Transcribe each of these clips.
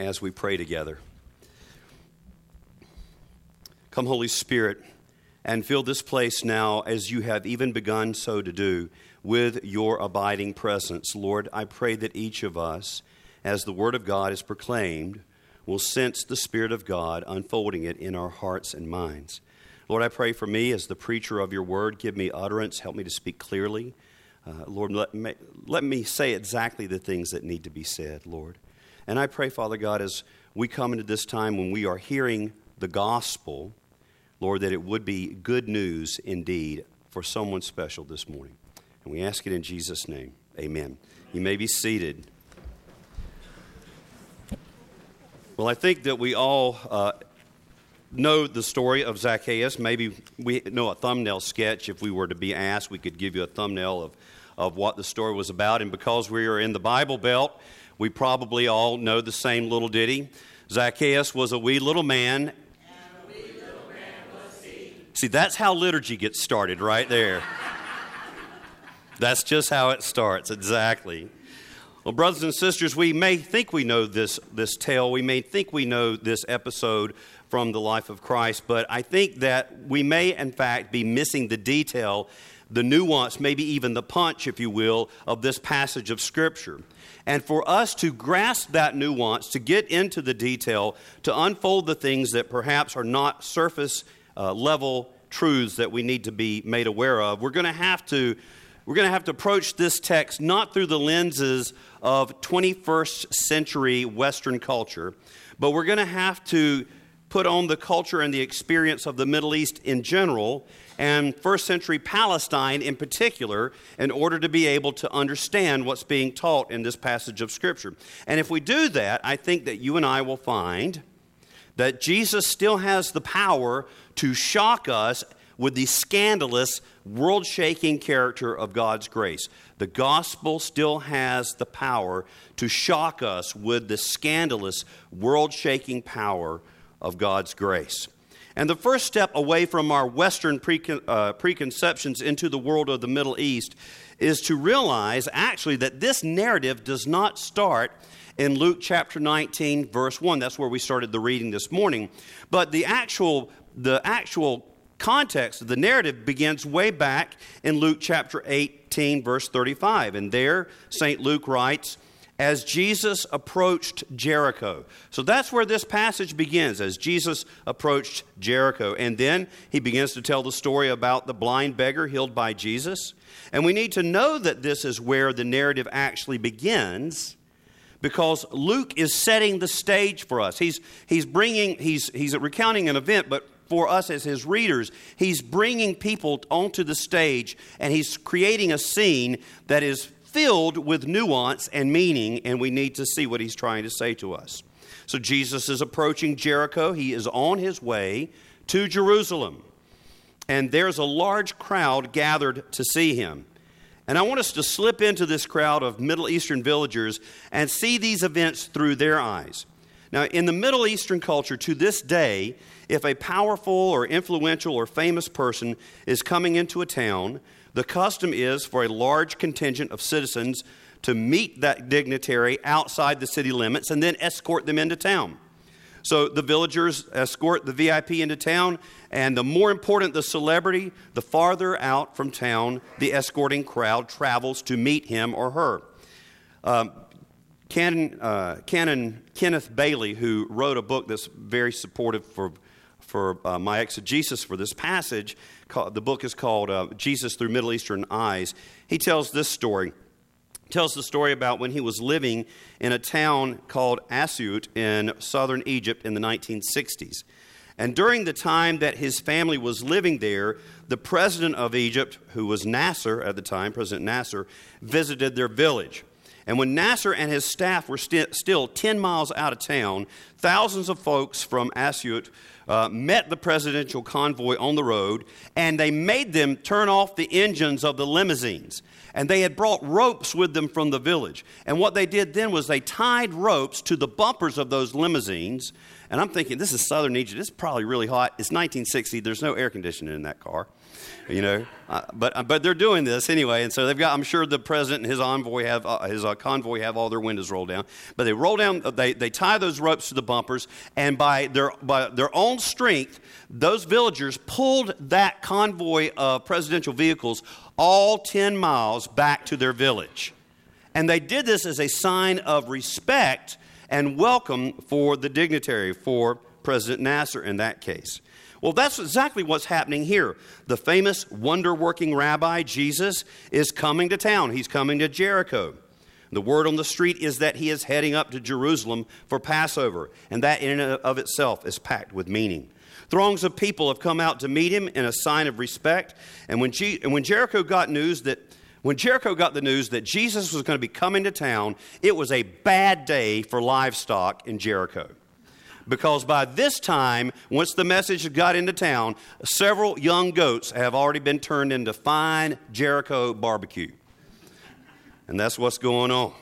as we pray together. Come, Holy Spirit, and fill this place now as you have even begun so to do with your abiding presence. Lord, I pray that each of us, as the Word of God is proclaimed, will sense the Spirit of God unfolding it in our hearts and minds. Lord, I pray for me as the preacher of your Word. Give me utterance, help me to speak clearly. Uh, Lord, let me, let me say exactly the things that need to be said, Lord. And I pray, Father God, as we come into this time when we are hearing the gospel, Lord, that it would be good news indeed for someone special this morning. And we ask it in Jesus' name. Amen. You may be seated. Well, I think that we all uh, know the story of Zacchaeus. Maybe we know a thumbnail sketch. If we were to be asked, we could give you a thumbnail of, of what the story was about. And because we are in the Bible Belt, we probably all know the same little ditty. Zacchaeus was a wee little man See, that's how liturgy gets started right there. that's just how it starts, exactly. Well, brothers and sisters, we may think we know this, this tale, we may think we know this episode from the life of Christ, but I think that we may, in fact, be missing the detail, the nuance, maybe even the punch, if you will, of this passage of Scripture. And for us to grasp that nuance, to get into the detail, to unfold the things that perhaps are not surface uh, level truths that we need to be made aware of. We're going to have to we're going to have to approach this text not through the lenses of 21st century Western culture, but we're going to have to put on the culture and the experience of the Middle East in general and first century Palestine in particular in order to be able to understand what's being taught in this passage of Scripture. And if we do that, I think that you and I will find that Jesus still has the power to shock us with the scandalous, world shaking character of God's grace. The gospel still has the power to shock us with the scandalous, world shaking power of God's grace. And the first step away from our Western precon- uh, preconceptions into the world of the Middle East is to realize actually that this narrative does not start in Luke chapter 19, verse 1. That's where we started the reading this morning. But the actual, the actual context of the narrative begins way back in Luke chapter 18, verse 35. And there, St. Luke writes, as Jesus approached Jericho. So that's where this passage begins, as Jesus approached Jericho. And then he begins to tell the story about the blind beggar healed by Jesus. And we need to know that this is where the narrative actually begins because Luke is setting the stage for us. He's, he's bringing, he's, he's recounting an event, but for us as his readers, he's bringing people onto the stage and he's creating a scene that is filled with nuance and meaning, and we need to see what he's trying to say to us. So Jesus is approaching Jericho. He is on his way to Jerusalem. And there's a large crowd gathered to see him. And I want us to slip into this crowd of Middle Eastern villagers and see these events through their eyes. Now, in the Middle Eastern culture, to this day, if a powerful or influential or famous person is coming into a town, the custom is for a large contingent of citizens to meet that dignitary outside the city limits and then escort them into town. So the villagers escort the VIP into town, and the more important the celebrity, the farther out from town the escorting crowd travels to meet him or her. Um, Canon, uh, Canon Kenneth Bailey, who wrote a book that's very supportive for, for uh, my exegesis for this passage, the book is called uh, Jesus Through Middle Eastern Eyes. He tells this story tells the story about when he was living in a town called Asyut in southern Egypt in the 1960s. And during the time that his family was living there, the president of Egypt, who was Nasser at the time, President Nasser, visited their village. And when Nasser and his staff were st- still 10 miles out of town, thousands of folks from Asyut uh, met the presidential convoy on the road, and they made them turn off the engines of the limousines. And they had brought ropes with them from the village. And what they did then was they tied ropes to the bumpers of those limousines. And I'm thinking, this is southern Egypt. It's probably really hot. It's 1960. There's no air conditioning in that car. You know. Uh, but uh, but they're doing this anyway, and so they've got. I'm sure the president and his envoy have uh, his uh, convoy have all their windows rolled down. But they roll down. Uh, they they tie those ropes to the bumpers, and by their by their own strength, those villagers pulled that convoy of presidential vehicles all 10 miles back to their village. And they did this as a sign of respect and welcome for the dignitary, for President Nasser in that case. Well, that's exactly what's happening here. The famous wonder working rabbi, Jesus, is coming to town. He's coming to Jericho. The word on the street is that he is heading up to Jerusalem for Passover, and that in and of itself is packed with meaning. Throngs of people have come out to meet him in a sign of respect. And when, and when Jericho got news that when Jericho got the news that Jesus was going to be coming to town, it was a bad day for livestock in Jericho because by this time, once the message got into town, several young goats have already been turned into fine Jericho barbecue. And that's what's going on.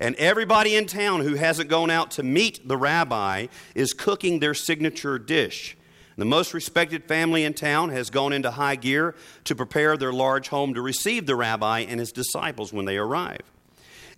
And everybody in town who hasn't gone out to meet the rabbi is cooking their signature dish. The most respected family in town has gone into high gear to prepare their large home to receive the rabbi and his disciples when they arrive.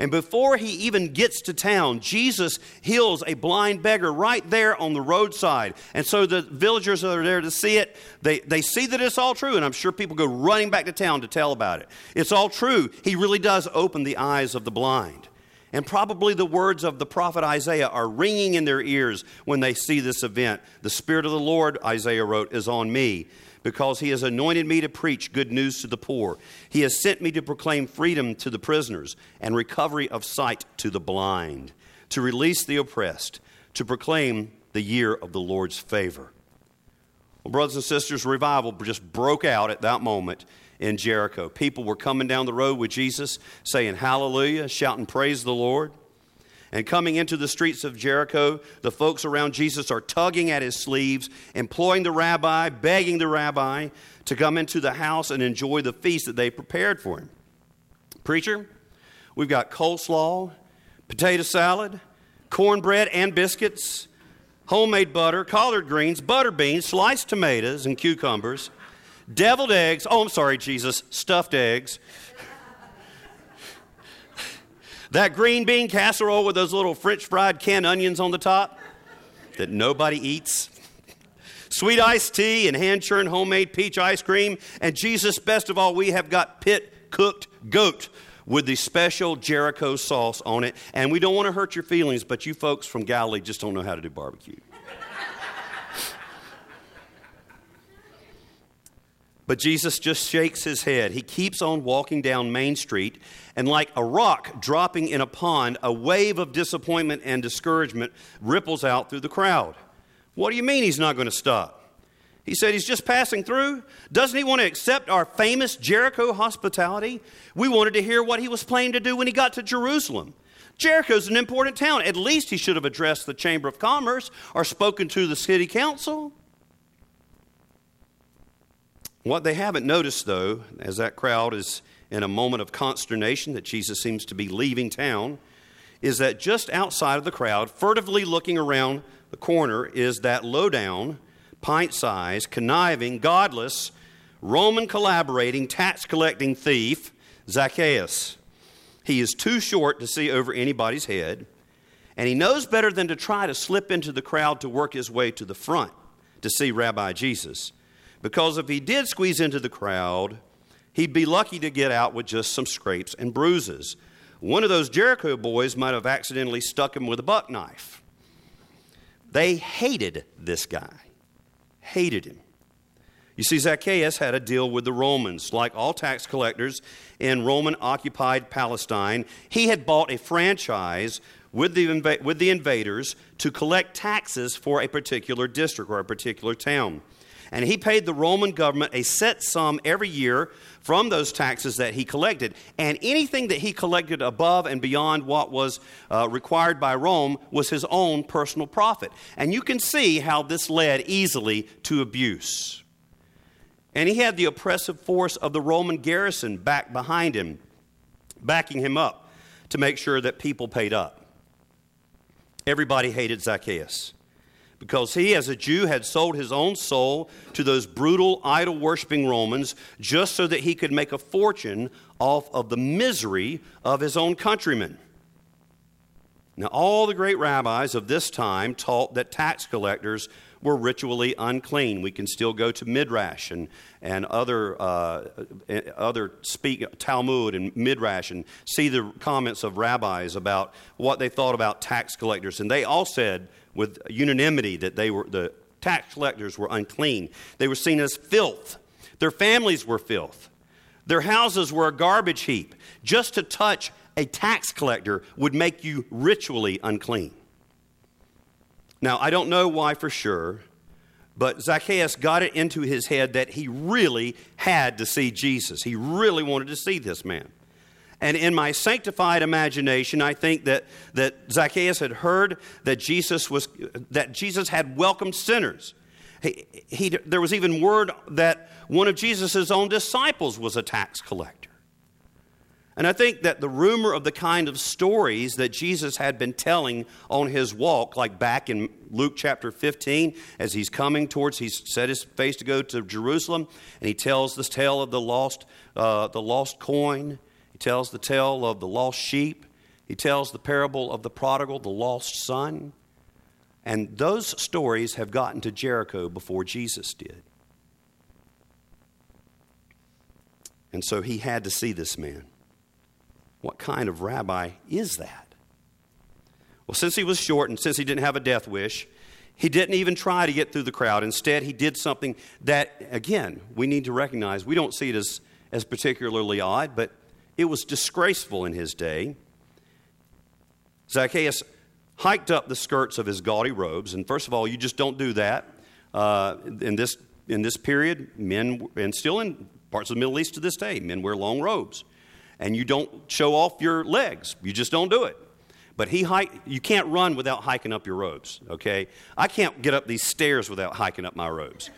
And before he even gets to town, Jesus heals a blind beggar right there on the roadside. And so the villagers that are there to see it, they, they see that it's all true. And I'm sure people go running back to town to tell about it. It's all true. He really does open the eyes of the blind. And probably the words of the prophet Isaiah are ringing in their ears when they see this event. The Spirit of the Lord, Isaiah wrote, is on me because he has anointed me to preach good news to the poor. He has sent me to proclaim freedom to the prisoners and recovery of sight to the blind, to release the oppressed, to proclaim the year of the Lord's favor. Well, brothers and sisters, revival just broke out at that moment in Jericho. People were coming down the road with Jesus, saying hallelujah, shouting praise the Lord. And coming into the streets of Jericho, the folks around Jesus are tugging at his sleeves, employing the rabbi, begging the rabbi to come into the house and enjoy the feast that they prepared for him. Preacher, we've got coleslaw, potato salad, cornbread and biscuits, homemade butter, collard greens, butter beans, sliced tomatoes and cucumbers, deviled eggs. Oh, I'm sorry, Jesus, stuffed eggs that green bean casserole with those little French fried canned onions on the top that nobody eats. Sweet iced tea and hand churned homemade peach ice cream. And Jesus, best of all, we have got pit cooked goat with the special Jericho sauce on it. And we don't want to hurt your feelings, but you folks from Galilee just don't know how to do barbecue. But Jesus just shakes his head. He keeps on walking down Main Street, and like a rock dropping in a pond, a wave of disappointment and discouragement ripples out through the crowd. What do you mean he's not going to stop? He said he's just passing through. Doesn't he want to accept our famous Jericho hospitality? We wanted to hear what he was planning to do when he got to Jerusalem. Jericho's an important town. At least he should have addressed the Chamber of Commerce or spoken to the city council. What they haven't noticed, though, as that crowd is in a moment of consternation that Jesus seems to be leaving town, is that just outside of the crowd, furtively looking around the corner, is that low down, pint sized, conniving, godless, Roman collaborating, tax collecting thief, Zacchaeus. He is too short to see over anybody's head, and he knows better than to try to slip into the crowd to work his way to the front to see Rabbi Jesus. Because if he did squeeze into the crowd, he'd be lucky to get out with just some scrapes and bruises. One of those Jericho boys might have accidentally stuck him with a buck knife. They hated this guy, hated him. You see, Zacchaeus had a deal with the Romans. Like all tax collectors in Roman occupied Palestine, he had bought a franchise with the, inv- with the invaders to collect taxes for a particular district or a particular town and he paid the Roman government a set sum every year from those taxes that he collected. And anything that he collected above and beyond what was uh, required by Rome was his own personal profit. And you can see how this led easily to abuse. And he had the oppressive force of the Roman garrison back behind him, backing him up to make sure that people paid up. Everybody hated Zacchaeus. Because he, as a Jew, had sold his own soul to those brutal, idol worshiping Romans just so that he could make a fortune off of the misery of his own countrymen. Now, all the great rabbis of this time taught that tax collectors were ritually unclean. We can still go to Midrash and, and other, uh, other speak, Talmud and Midrash and see the comments of rabbis about what they thought about tax collectors. And they all said with unanimity that they were, the tax collectors were unclean. They were seen as filth. Their families were filth. Their houses were a garbage heap. Just to touch a tax collector would make you ritually unclean. Now, I don't know why for sure, but Zacchaeus got it into his head that he really had to see Jesus. He really wanted to see this man. And in my sanctified imagination, I think that, that Zacchaeus had heard that Jesus, was, that Jesus had welcomed sinners. He, he, there was even word that one of Jesus' own disciples was a tax collector. And I think that the rumor of the kind of stories that Jesus had been telling on his walk, like back in Luke chapter 15, as he's coming towards, he's set his face to go to Jerusalem, and he tells this tale of the lost, uh, the lost coin. Tells the tale of the lost sheep. He tells the parable of the prodigal, the lost son. And those stories have gotten to Jericho before Jesus did. And so he had to see this man. What kind of rabbi is that? Well, since he was short and since he didn't have a death wish, he didn't even try to get through the crowd. Instead, he did something that, again, we need to recognize. We don't see it as, as particularly odd, but it was disgraceful in his day. Zacchaeus hiked up the skirts of his gaudy robes, and first of all, you just don't do that. Uh, in, this, in this period, men, and still in parts of the Middle East to this day, men wear long robes and you don't show off your legs. You just don't do it. But he hike, you can't run without hiking up your robes, okay? I can't get up these stairs without hiking up my robes.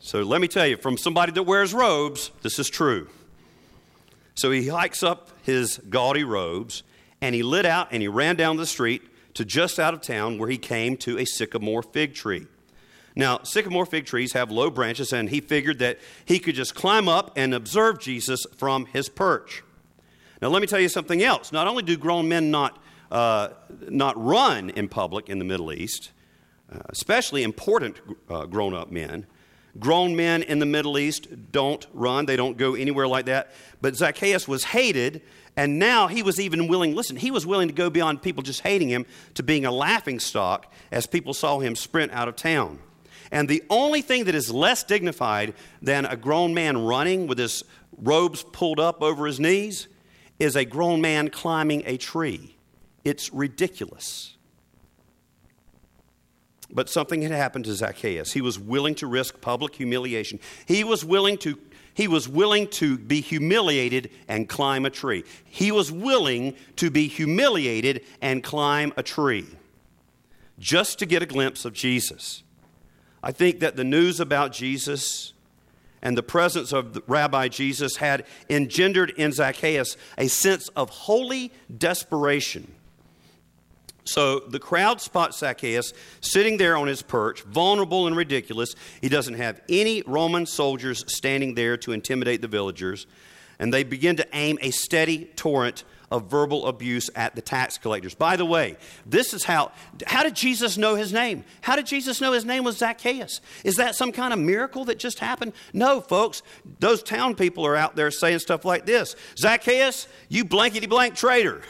So let me tell you, from somebody that wears robes, this is true. So he hikes up his gaudy robes and he lit out and he ran down the street to just out of town where he came to a sycamore fig tree. Now, sycamore fig trees have low branches, and he figured that he could just climb up and observe Jesus from his perch. Now, let me tell you something else. Not only do grown men not, uh, not run in public in the Middle East, uh, especially important uh, grown up men, grown men in the Middle East don't run, they don't go anywhere like that. But Zacchaeus was hated, and now he was even willing, listen, he was willing to go beyond people just hating him to being a laughing stock as people saw him sprint out of town. And the only thing that is less dignified than a grown man running with his robes pulled up over his knees is a grown man climbing a tree. It's ridiculous. But something had happened to Zacchaeus. He was willing to risk public humiliation. He was willing to he was willing to be humiliated and climb a tree. He was willing to be humiliated and climb a tree just to get a glimpse of Jesus. I think that the news about Jesus and the presence of Rabbi Jesus had engendered in Zacchaeus a sense of holy desperation. So the crowd spots Zacchaeus sitting there on his perch, vulnerable and ridiculous. He doesn't have any Roman soldiers standing there to intimidate the villagers. And they begin to aim a steady torrent of verbal abuse at the tax collectors. By the way, this is how, how did Jesus know his name? How did Jesus know his name was Zacchaeus? Is that some kind of miracle that just happened? No, folks. Those town people are out there saying stuff like this Zacchaeus, you blankety blank traitor.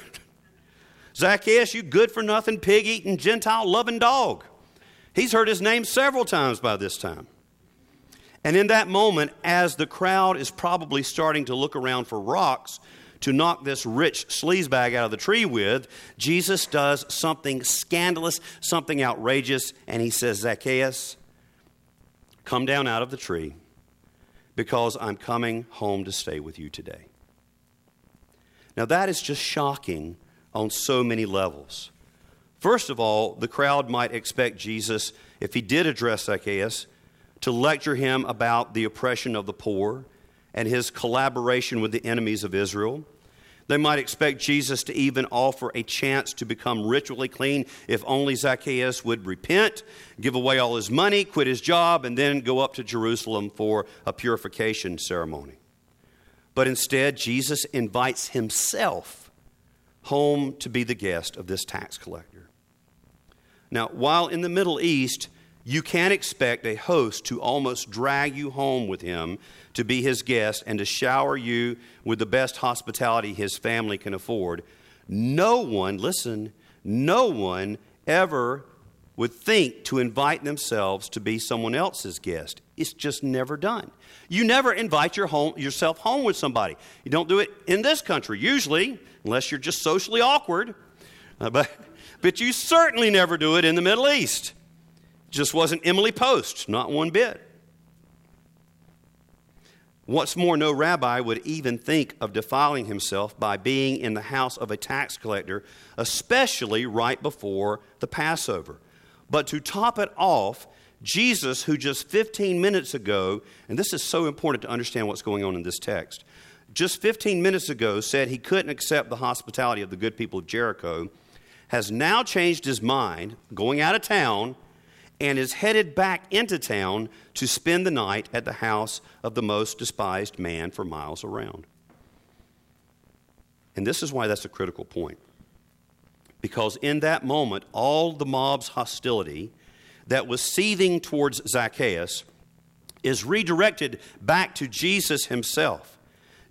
Zacchaeus, you good for nothing, pig eating, Gentile loving dog. He's heard his name several times by this time. And in that moment, as the crowd is probably starting to look around for rocks, to knock this rich sleazebag out of the tree with, Jesus does something scandalous, something outrageous, and he says, Zacchaeus, come down out of the tree because I'm coming home to stay with you today. Now, that is just shocking on so many levels. First of all, the crowd might expect Jesus, if he did address Zacchaeus, to lecture him about the oppression of the poor and his collaboration with the enemies of Israel. They might expect Jesus to even offer a chance to become ritually clean if only Zacchaeus would repent, give away all his money, quit his job, and then go up to Jerusalem for a purification ceremony. But instead, Jesus invites himself home to be the guest of this tax collector. Now, while in the Middle East, you can expect a host to almost drag you home with him to be his guest and to shower you with the best hospitality his family can afford. No one, listen, no one ever would think to invite themselves to be someone else's guest. It's just never done. You never invite your home, yourself home with somebody. You don't do it in this country, usually, unless you're just socially awkward. Uh, but, but you certainly never do it in the Middle East. Just wasn't Emily Post, not one bit. What's more, no rabbi would even think of defiling himself by being in the house of a tax collector, especially right before the Passover. But to top it off, Jesus, who just 15 minutes ago, and this is so important to understand what's going on in this text, just 15 minutes ago said he couldn't accept the hospitality of the good people of Jericho, has now changed his mind, going out of town and is headed back into town to spend the night at the house of the most despised man for miles around. And this is why that's a critical point. Because in that moment, all the mob's hostility that was seething towards Zacchaeus is redirected back to Jesus himself.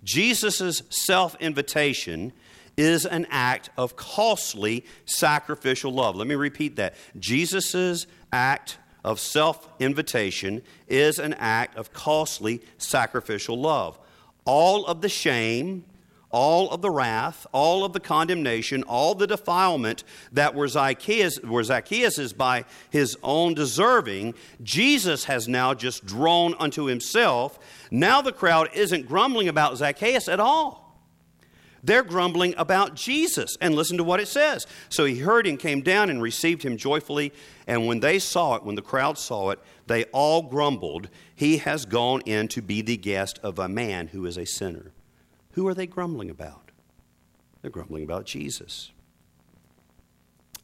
Jesus' self invitation is an act of costly sacrificial love. Let me repeat that. Jesus' act of self invitation is an act of costly sacrificial love. All of the shame, all of the wrath, all of the condemnation, all the defilement that were Zacchaeus, were Zacchaeus by his own deserving, Jesus has now just drawn unto himself. Now the crowd isn't grumbling about Zacchaeus at all. They're grumbling about Jesus. And listen to what it says. So he heard him, came down, and received him joyfully. And when they saw it, when the crowd saw it, they all grumbled, He has gone in to be the guest of a man who is a sinner. Who are they grumbling about? They're grumbling about Jesus.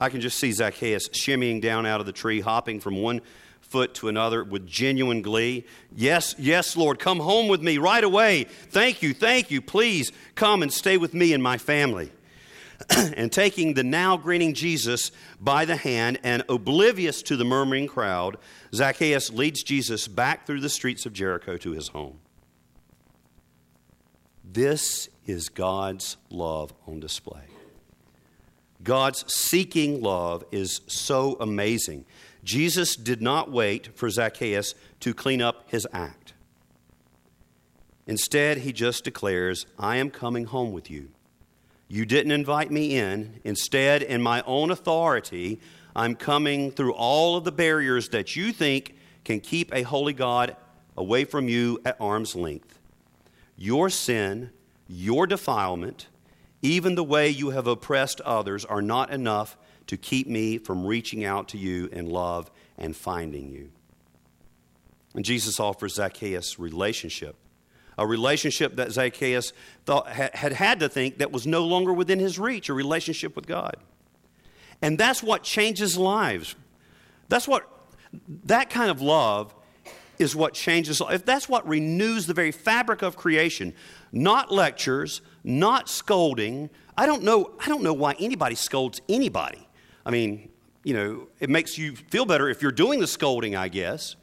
I can just see Zacchaeus shimmying down out of the tree, hopping from one foot to another with genuine glee. Yes, yes, Lord, come home with me right away. Thank you, thank you. Please come and stay with me and my family. and taking the now grinning Jesus by the hand and oblivious to the murmuring crowd, Zacchaeus leads Jesus back through the streets of Jericho to his home. This is God's love on display. God's seeking love is so amazing. Jesus did not wait for Zacchaeus to clean up his act. Instead, he just declares, I am coming home with you. You didn't invite me in. Instead, in my own authority, I'm coming through all of the barriers that you think can keep a holy God away from you at arm's length. Your sin, your defilement, even the way you have oppressed others are not enough to keep me from reaching out to you in love and finding you. And Jesus offers Zacchaeus relationship, a relationship that Zacchaeus thought, had had to think that was no longer within his reach, a relationship with God. And that's what changes lives. That's what, that kind of love is what changes If that's what renews the very fabric of creation, not lectures, not scolding. I don't know, I don't know why anybody scolds anybody. I mean, you know, it makes you feel better if you're doing the scolding, I guess.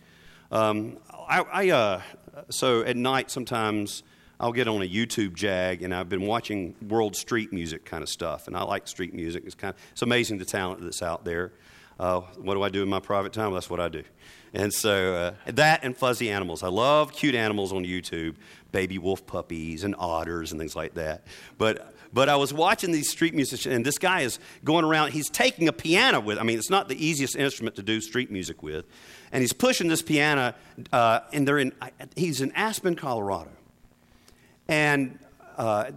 Um, I, I uh, so at night sometimes I'll get on a YouTube jag, and I've been watching world street music kind of stuff, and I like street music. It's kind of it's amazing the talent that's out there. Uh, what do I do in my private time? Well, that's what I do. And so uh, that and fuzzy animals. I love cute animals on YouTube, baby wolf puppies and otters and things like that. But but I was watching these street musicians, and this guy is going around. He's taking a piano with. I mean, it's not the easiest instrument to do street music with, and he's pushing this piano. Uh, and they're in. He's in Aspen, Colorado, and uh,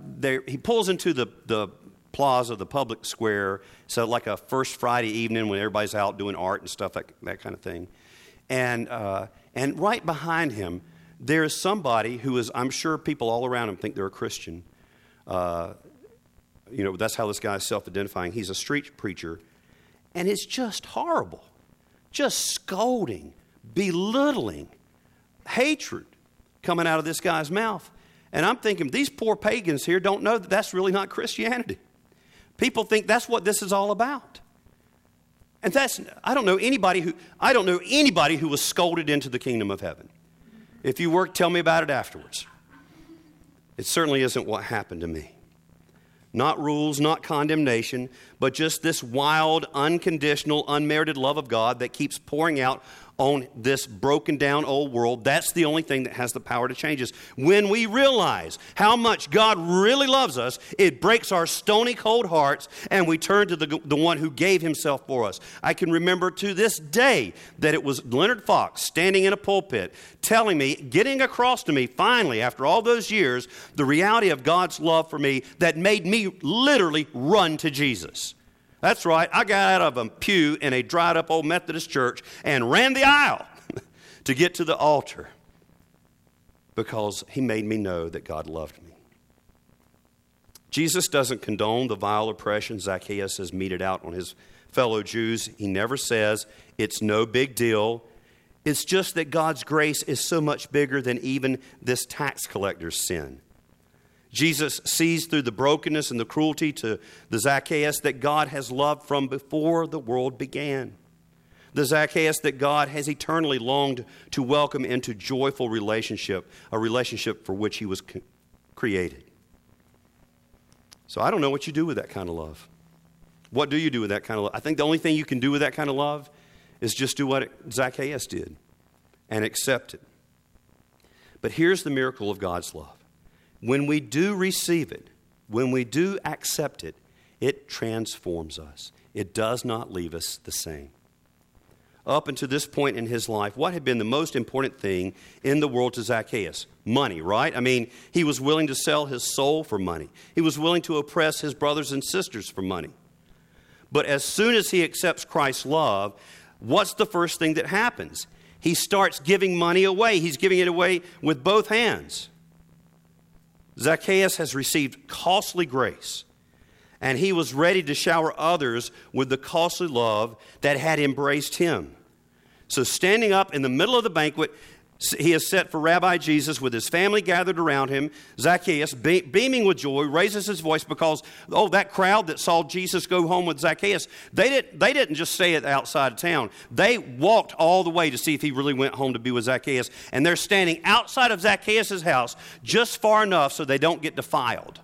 he pulls into the the plaza, the public square. So like a first Friday evening when everybody's out doing art and stuff, like that kind of thing. And uh, and right behind him, there is somebody who is. I'm sure people all around him think they're a Christian. Uh, you know, that's how this guy is self identifying. He's a street preacher. And it's just horrible. Just scolding, belittling, hatred coming out of this guy's mouth. And I'm thinking, these poor pagans here don't know that that's really not Christianity. People think that's what this is all about. And that's, I don't know anybody who, I don't know anybody who was scolded into the kingdom of heaven. If you work, tell me about it afterwards. It certainly isn't what happened to me. Not rules, not condemnation, but just this wild, unconditional, unmerited love of God that keeps pouring out on this broken down old world. That's the only thing that has the power to change us. When we realize how much God really loves us, it breaks our stony cold hearts and we turn to the, the one who gave himself for us. I can remember to this day that it was Leonard Fox standing in a pulpit telling me, getting across to me finally after all those years, the reality of God's love for me that made me literally run to Jesus. That's right, I got out of a pew in a dried up old Methodist church and ran the aisle to get to the altar because he made me know that God loved me. Jesus doesn't condone the vile oppression Zacchaeus has meted out on his fellow Jews. He never says it's no big deal. It's just that God's grace is so much bigger than even this tax collector's sin. Jesus sees through the brokenness and the cruelty to the Zacchaeus that God has loved from before the world began. The Zacchaeus that God has eternally longed to welcome into joyful relationship, a relationship for which he was created. So I don't know what you do with that kind of love. What do you do with that kind of love? I think the only thing you can do with that kind of love is just do what Zacchaeus did and accept it. But here's the miracle of God's love when we do receive it, when we do accept it, it transforms us. It does not leave us the same. Up until this point in his life, what had been the most important thing in the world to Zacchaeus? Money, right? I mean, he was willing to sell his soul for money, he was willing to oppress his brothers and sisters for money. But as soon as he accepts Christ's love, what's the first thing that happens? He starts giving money away. He's giving it away with both hands. Zacchaeus has received costly grace, and he was ready to shower others with the costly love that had embraced him. So, standing up in the middle of the banquet, he is set for Rabbi Jesus with his family gathered around him. Zacchaeus, be- beaming with joy, raises his voice because, oh, that crowd that saw Jesus go home with Zacchaeus, they, didn't, they didn't just stay at outside of town. They walked all the way to see if he really went home to be with Zacchaeus. And they're standing outside of Zacchaeus' house just far enough so they don't get defiled.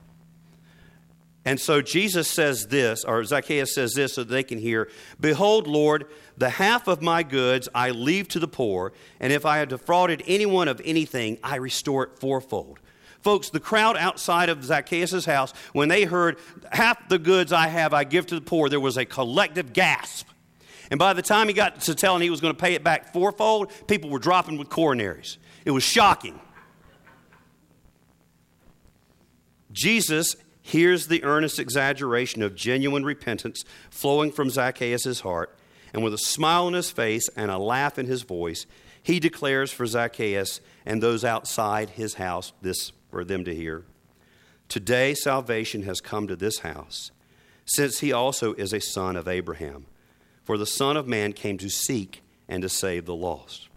And so Jesus says this, or Zacchaeus says this so they can hear Behold, Lord, the half of my goods I leave to the poor, and if I have defrauded anyone of anything, I restore it fourfold. Folks, the crowd outside of Zacchaeus' house, when they heard half the goods I have I give to the poor, there was a collective gasp. And by the time he got to telling he was going to pay it back fourfold, people were dropping with coronaries. It was shocking. Jesus Here's the earnest exaggeration of genuine repentance flowing from Zacchaeus' heart. And with a smile on his face and a laugh in his voice, he declares for Zacchaeus and those outside his house this for them to hear. Today, salvation has come to this house, since he also is a son of Abraham. For the Son of Man came to seek and to save the lost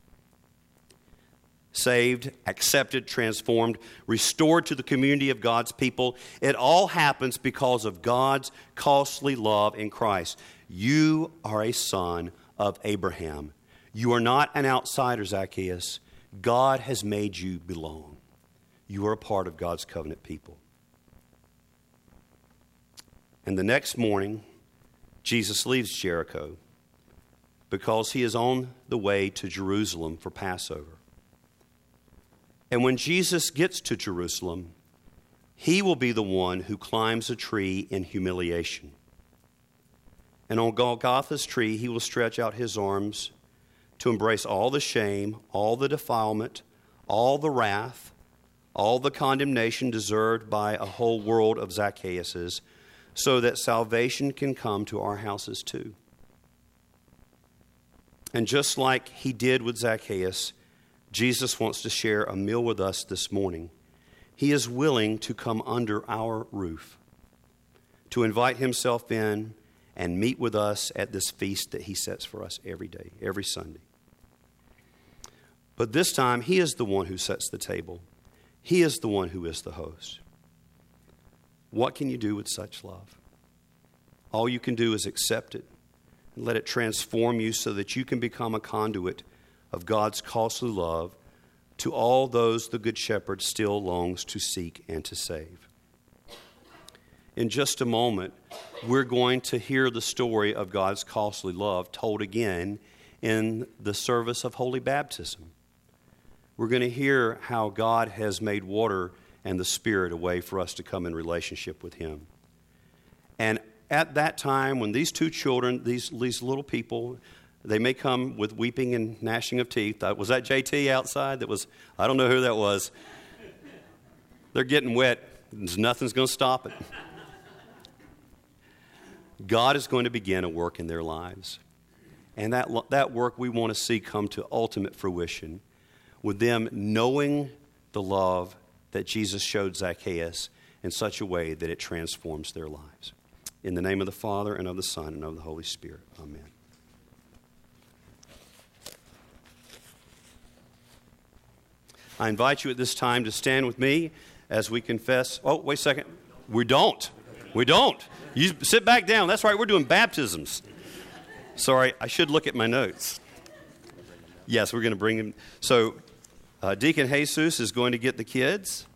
saved, accepted, transformed, restored to the community of God's people. It all happens because of God's costly love in Christ. You are a son of Abraham. You are not an outsider, Zacchaeus. God has made you belong. You are a part of God's covenant people. And the next morning, Jesus leaves Jericho because he is on the way to Jerusalem for Passover. And when Jesus gets to Jerusalem, he will be the one who climbs a tree in humiliation. And on Golgotha's tree, he will stretch out his arms to embrace all the shame, all the defilement, all the wrath, all the condemnation deserved by a whole world of Zacchaeuses, so that salvation can come to our houses too. And just like he did with Zacchaeus, Jesus wants to share a meal with us this morning. He is willing to come under our roof, to invite himself in and meet with us at this feast that he sets for us every day, every Sunday. But this time, he is the one who sets the table, he is the one who is the host. What can you do with such love? All you can do is accept it and let it transform you so that you can become a conduit of God's costly love to all those the Good Shepherd still longs to seek and to save. In just a moment, we're going to hear the story of God's costly love told again in the service of holy baptism. We're going to hear how God has made water and the Spirit a way for us to come in relationship with Him. And at that time, when these two children, these, these little people, they may come with weeping and gnashing of teeth. Was that JT outside? That was, I don't know who that was. They're getting wet. Nothing's going to stop it. God is going to begin a work in their lives. And that, that work we want to see come to ultimate fruition with them knowing the love that Jesus showed Zacchaeus in such a way that it transforms their lives. In the name of the Father, and of the Son, and of the Holy Spirit. Amen. I invite you at this time to stand with me as we confess. Oh, wait a second. We don't. We don't. You sit back down. That's right, we're doing baptisms. Sorry, I should look at my notes. Yes, we're going to bring him. So, uh, Deacon Jesus is going to get the kids.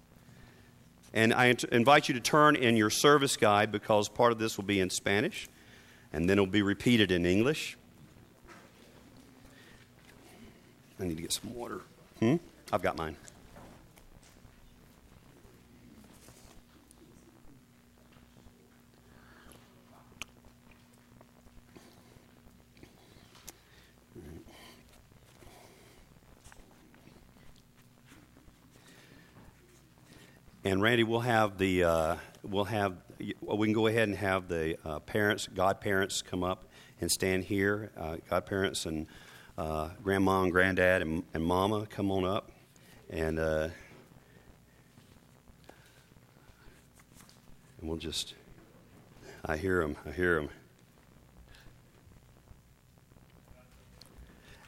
And I invite you to turn in your service guide because part of this will be in Spanish and then it'll be repeated in English. I need to get some water. Hmm? I've got mine. And Randy, we'll have the uh, we'll have we can go ahead and have the uh, parents, godparents, come up and stand here. Uh, godparents and uh, grandma and granddad and, and, mama come on up, and uh, and we'll just. I hear them. I hear them.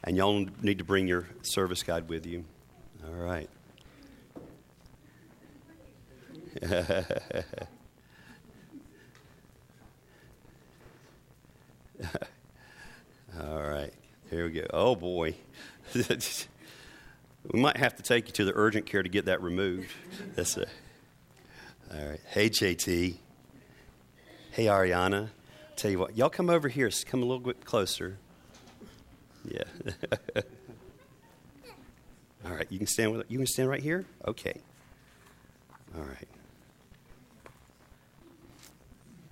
And y'all need to bring your service guide with you. All right. All right, here we go. Oh boy. we might have to take you to the urgent care to get that removed. That's a, all right. Hey, JT. Hey, Ariana. Tell you what, y'all come over here. Come a little bit closer. Yeah. all right, you can stand with you can stand right here. Okay. All right.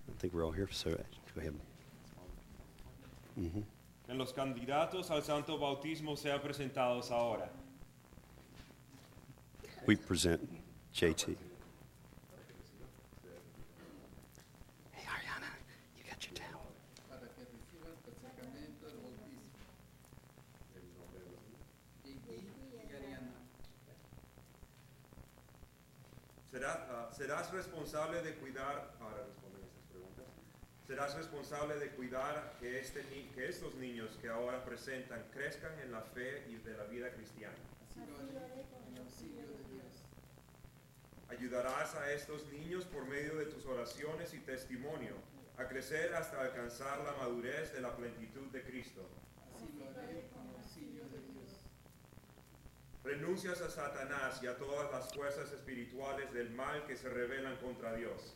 I think we're all here, so go ahead. Mm-hmm. Los candidatos al santo bautismo presentados ahora. We present JT. Será, uh, serás responsable de cuidar serás responsable de cuidar que, este, que estos niños que ahora presentan crezcan en la fe y de la vida cristiana. Ayudarás a estos niños por medio de tus oraciones y testimonio a crecer hasta alcanzar la madurez de la plenitud de Cristo. Renuncias a Satanás y a todas las fuerzas espirituales del mal que se rebelan contra Dios.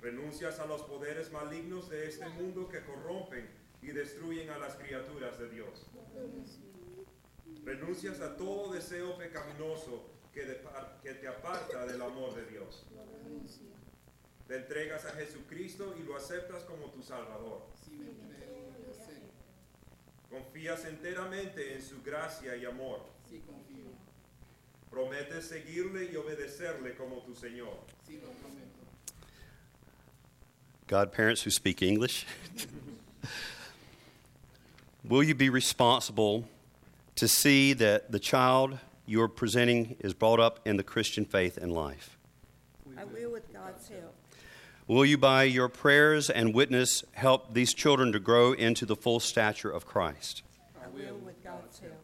Renuncias a los poderes malignos de este mundo que corrompen y destruyen a las criaturas de Dios. Renuncias a todo deseo pecaminoso que, te aparta del amor de Dios. Te entregas a Jesucristo y lo aceptas como tu Salvador. Confías enteramente en su gracia y amor. Prometes seguirle y obedecerle como tu Señor. godparents who speak English? Will you be responsible to see that the child you're presenting is brought up in the Christian faith and life? I will with God's help. Will you, by your prayers and witness, help these children to grow into the full stature of Christ? I will with God's help.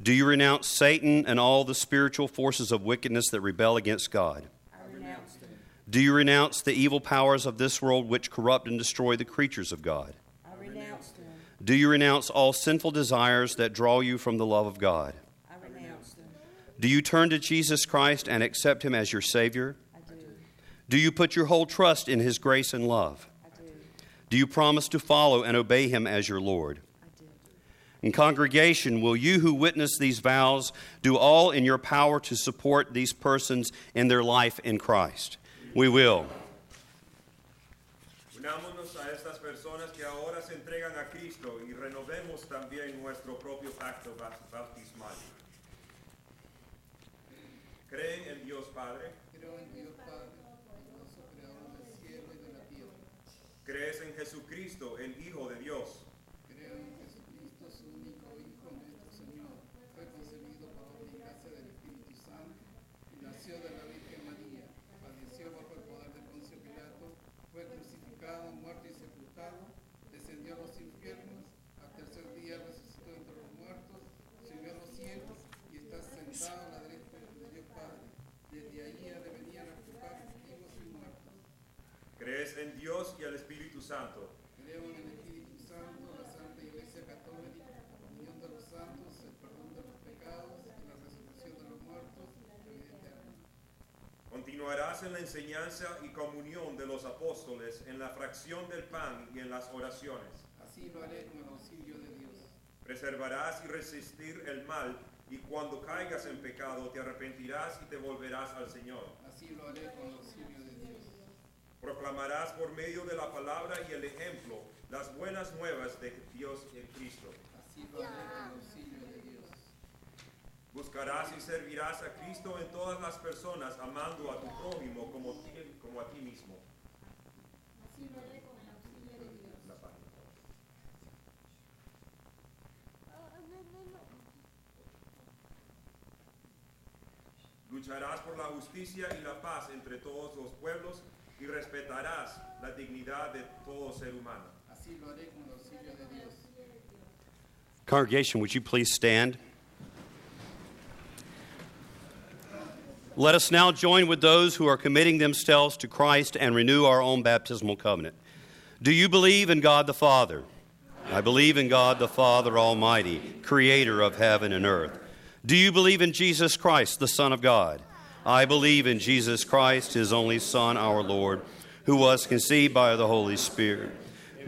Do you renounce Satan and all the spiritual forces of wickedness that rebel against God? I renounce them. Do you renounce the evil powers of this world which corrupt and destroy the creatures of God? I renounce them. Do you renounce all sinful desires that draw you from the love of God? I renounce them. Do you turn to Jesus Christ and accept Him as your Savior? I do. Do you put your whole trust in His grace and love? I do. Do you promise to follow and obey Him as your Lord? I do. In congregation, will you who witness these vows do all in your power to support these persons in their life in Christ? We will. Estas personas que ahora se entregan a Cristo y renovemos también nuestro propio pacto ba- bautismal. ¿Creen en Dios Padre? Creo en Dios Padre, creador del cielo y de la tierra. ¿Crees en Jesucristo, el Hijo de Dios? Creo en Jesucristo, su único Hijo, nuestro Señor. Fue concebido por obra y gracia del Espíritu Santo y nació de la Virgen María. Padeció bajo el poder de Poncio Pilato, fue crucificado, muerto y sepultado, descendió a los infiernos, al tercer día resucitó entre los muertos, subió a los cielos y está sentado a la derecha de Dios Padre. Desde allí ha de venir a juzgar vivos y muertos. ¿Crees en Dios y el Espíritu Santo? Creo en el Espíritu Santo, la Santa Iglesia Católica, la comunión de los santos, el perdón de los pecados, la resurrección de los muertos y la vida eterna. Continuarás en la enseñanza y comunión de los apóstoles, en la fracción del pan y en las oraciones. Así lo haré con el auxilio de Dios. Preservarás y resistir el mal, y cuando caigas en pecado te arrepentirás y te volverás al Señor. Así lo haré con el auxilio de Dios. Proclamarás por medio de la palabra y el ejemplo las buenas nuevas de Dios en Cristo. Así lo haré con el auxilio de Dios. Buscarás y servirás a Cristo en todas las personas, amando a tu prójimo como, ti- como a ti mismo. La página. Lucharás por la justicia y la paz entre todos los pueblos y respetarás la dignidad de todo ser humano. Así lo haré con el auxilio de Dios. Congregation, would you please stand? Let us now join with those who are committing themselves to Christ and renew our own baptismal covenant. Do you believe in God the Father? I believe in God the Father Almighty, creator of heaven and earth. Do you believe in Jesus Christ, the Son of God? I believe in Jesus Christ, his only Son, our Lord, who was conceived by the Holy Spirit,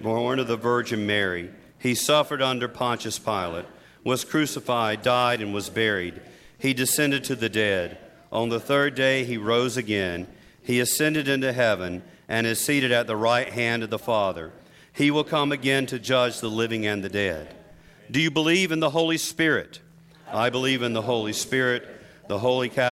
born of the Virgin Mary. He suffered under Pontius Pilate, was crucified, died, and was buried. He descended to the dead. On the third day, he rose again. He ascended into heaven and is seated at the right hand of the Father. He will come again to judge the living and the dead. Do you believe in the Holy Spirit? I believe in the Holy Spirit, the Holy Catholic.